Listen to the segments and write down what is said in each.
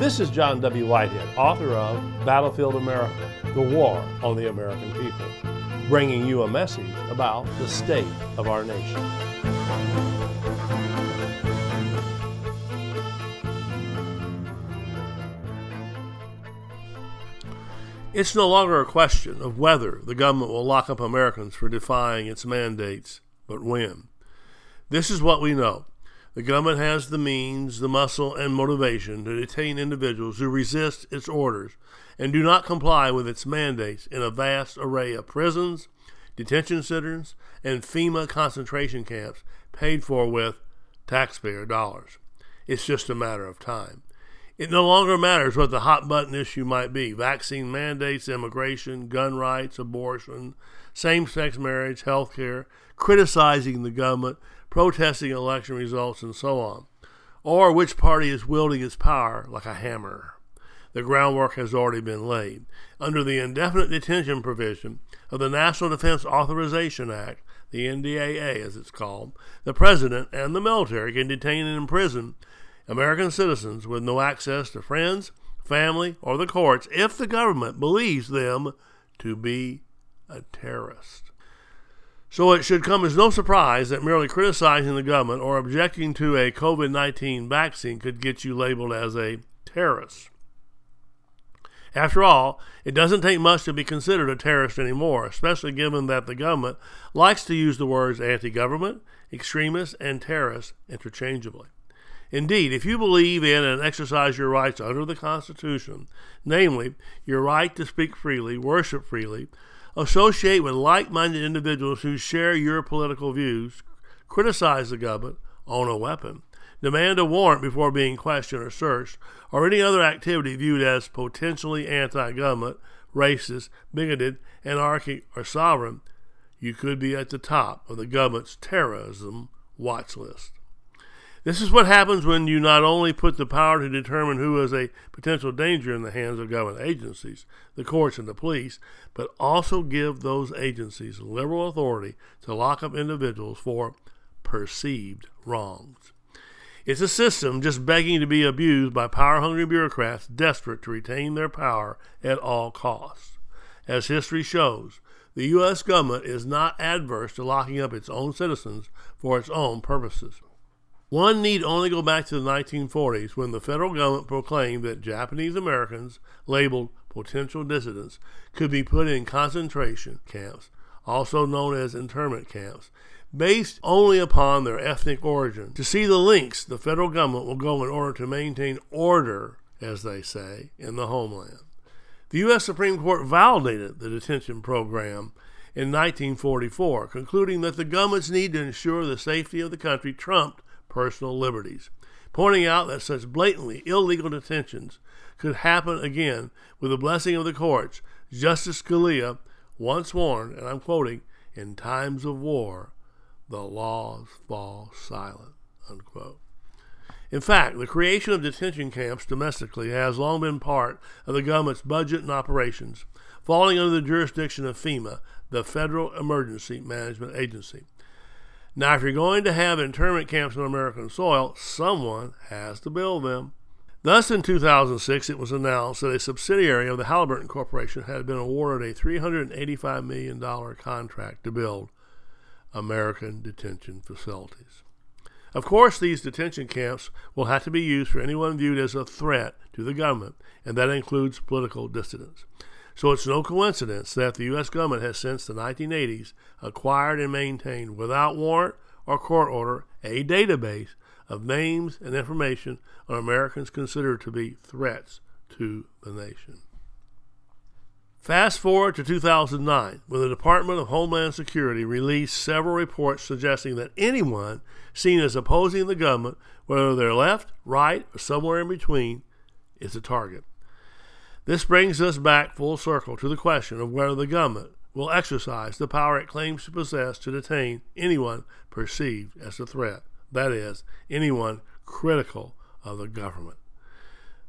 This is John W. Whitehead, author of Battlefield America The War on the American People, bringing you a message about the state of our nation. It's no longer a question of whether the government will lock up Americans for defying its mandates, but when. This is what we know. The government has the means, the muscle, and motivation to detain individuals who resist its orders and do not comply with its mandates in a vast array of prisons, detention centers, and FEMA concentration camps paid for with taxpayer dollars. It's just a matter of time. It no longer matters what the hot button issue might be vaccine mandates, immigration, gun rights, abortion, same sex marriage, health care, criticizing the government, protesting election results, and so on, or which party is wielding its power like a hammer. The groundwork has already been laid. Under the indefinite detention provision of the National Defense Authorization Act, the NDAA as it's called, the President and the military can detain and imprison American citizens with no access to friends, family, or the courts if the government believes them to be a terrorist. So it should come as no surprise that merely criticizing the government or objecting to a COVID 19 vaccine could get you labeled as a terrorist. After all, it doesn't take much to be considered a terrorist anymore, especially given that the government likes to use the words anti government, extremist, and terrorist interchangeably. Indeed, if you believe in and exercise your rights under the Constitution, namely your right to speak freely, worship freely, associate with like minded individuals who share your political views, criticize the government, own a weapon, demand a warrant before being questioned or searched, or any other activity viewed as potentially anti government, racist, bigoted, anarchic, or sovereign, you could be at the top of the government's terrorism watch list. This is what happens when you not only put the power to determine who is a potential danger in the hands of government agencies, the courts, and the police, but also give those agencies liberal authority to lock up individuals for perceived wrongs. It's a system just begging to be abused by power hungry bureaucrats desperate to retain their power at all costs. As history shows, the U.S. government is not adverse to locking up its own citizens for its own purposes. One need only go back to the 1940s when the federal government proclaimed that Japanese Americans, labeled potential dissidents, could be put in concentration camps, also known as internment camps, based only upon their ethnic origin, to see the lengths the federal government will go in order to maintain order, as they say, in the homeland. The U.S. Supreme Court validated the detention program in 1944, concluding that the government's need to ensure the safety of the country trumped personal liberties, pointing out that such blatantly illegal detentions could happen again with the blessing of the courts. Justice Scalia once warned, and I'm quoting, in times of war, the laws fall silent. Unquote. In fact, the creation of detention camps domestically has long been part of the government's budget and operations, falling under the jurisdiction of FEMA, the Federal Emergency Management Agency. Now, if you're going to have internment camps on American soil, someone has to build them. Thus, in 2006, it was announced that a subsidiary of the Halliburton Corporation had been awarded a $385 million contract to build American detention facilities. Of course, these detention camps will have to be used for anyone viewed as a threat to the government, and that includes political dissidents. So it's no coincidence that the U.S. government has since the 1980s acquired and maintained without warrant or court order a database of names and information on Americans considered to be threats to the nation. Fast forward to 2009, when the Department of Homeland Security released several reports suggesting that anyone seen as opposing the government, whether they're left, right, or somewhere in between, is a target. This brings us back full circle to the question of whether the government will exercise the power it claims to possess to detain anyone perceived as a threat, that is, anyone critical of the government.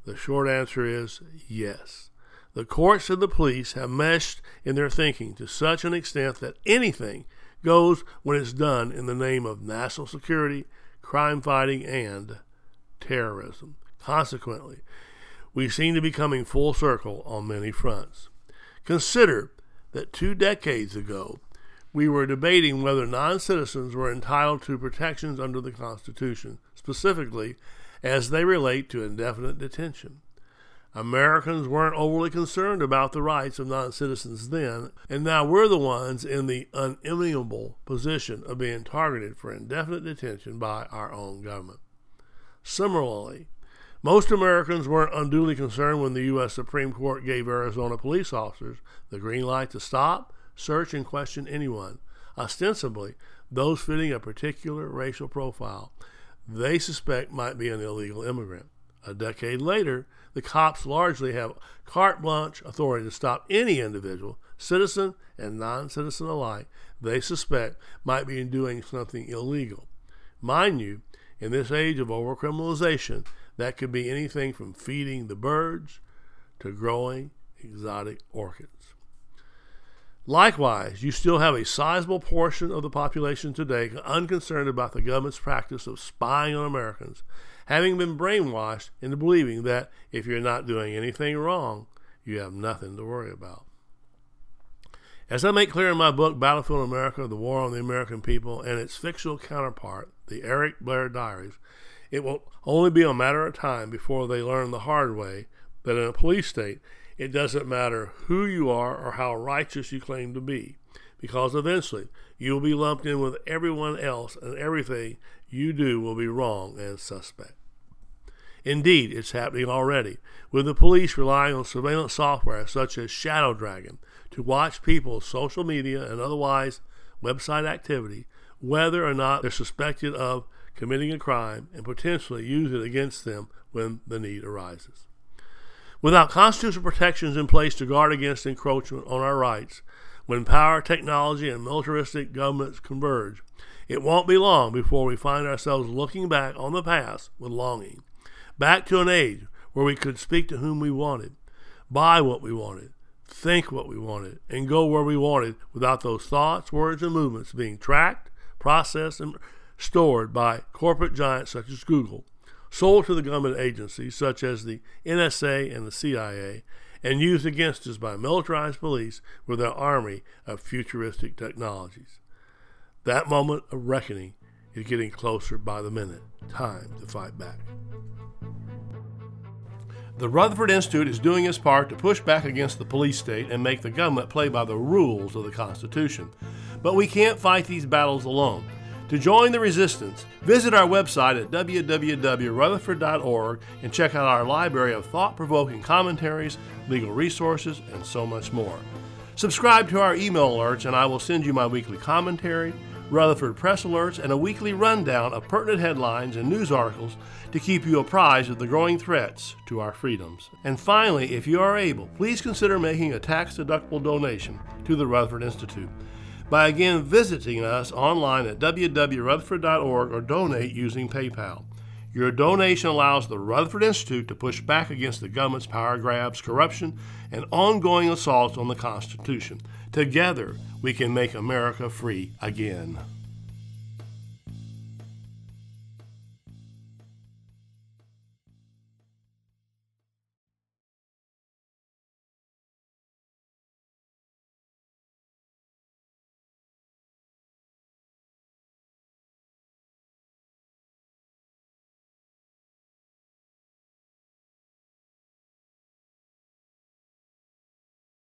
The short answer is yes. The courts and the police have meshed in their thinking to such an extent that anything goes when it's done in the name of national security, crime fighting, and terrorism. Consequently, we seem to be coming full circle on many fronts. Consider that two decades ago, we were debating whether non citizens were entitled to protections under the Constitution, specifically as they relate to indefinite detention. Americans weren't overly concerned about the rights of non citizens then, and now we're the ones in the unenviable position of being targeted for indefinite detention by our own government. Similarly, most Americans weren't unduly concerned when the U.S. Supreme Court gave Arizona police officers the green light to stop, search, and question anyone, ostensibly those fitting a particular racial profile they suspect might be an illegal immigrant. A decade later, the cops largely have carte blanche authority to stop any individual, citizen and non citizen alike, they suspect might be doing something illegal. Mind you, in this age of overcriminalization, that could be anything from feeding the birds to growing exotic orchids. Likewise, you still have a sizable portion of the population today unconcerned about the government's practice of spying on Americans, having been brainwashed into believing that if you're not doing anything wrong, you have nothing to worry about. As I make clear in my book, Battlefield America The War on the American People, and its fictional counterpart, The Eric Blair Diaries, it will only be a matter of time before they learn the hard way that in a police state, it doesn't matter who you are or how righteous you claim to be, because eventually you will be lumped in with everyone else and everything you do will be wrong and suspect. Indeed, it's happening already, with the police relying on surveillance software such as Shadow Dragon to watch people's social media and otherwise website activity, whether or not they're suspected of committing a crime, and potentially use it against them when the need arises. Without constitutional protections in place to guard against encroachment on our rights, when power, technology, and militaristic governments converge, it won't be long before we find ourselves looking back on the past with longing, back to an age where we could speak to whom we wanted, buy what we wanted, think what we wanted, and go where we wanted without those thoughts, words, and movements being tracked, processed, and stored by corporate giants such as Google sold to the government agencies such as the NSA and the CIA, and used against us by militarized police with their army of futuristic technologies. That moment of reckoning is getting closer by the minute. Time to fight back. The Rutherford Institute is doing its part to push back against the police state and make the government play by the rules of the Constitution. But we can't fight these battles alone. To join the resistance, visit our website at www.rutherford.org and check out our library of thought provoking commentaries, legal resources, and so much more. Subscribe to our email alerts, and I will send you my weekly commentary, Rutherford press alerts, and a weekly rundown of pertinent headlines and news articles to keep you apprised of the growing threats to our freedoms. And finally, if you are able, please consider making a tax deductible donation to the Rutherford Institute by again visiting us online at www.rutherford.org or donate using PayPal. Your donation allows the Rutherford Institute to push back against the government's power grabs, corruption, and ongoing assaults on the Constitution. Together, we can make America free again.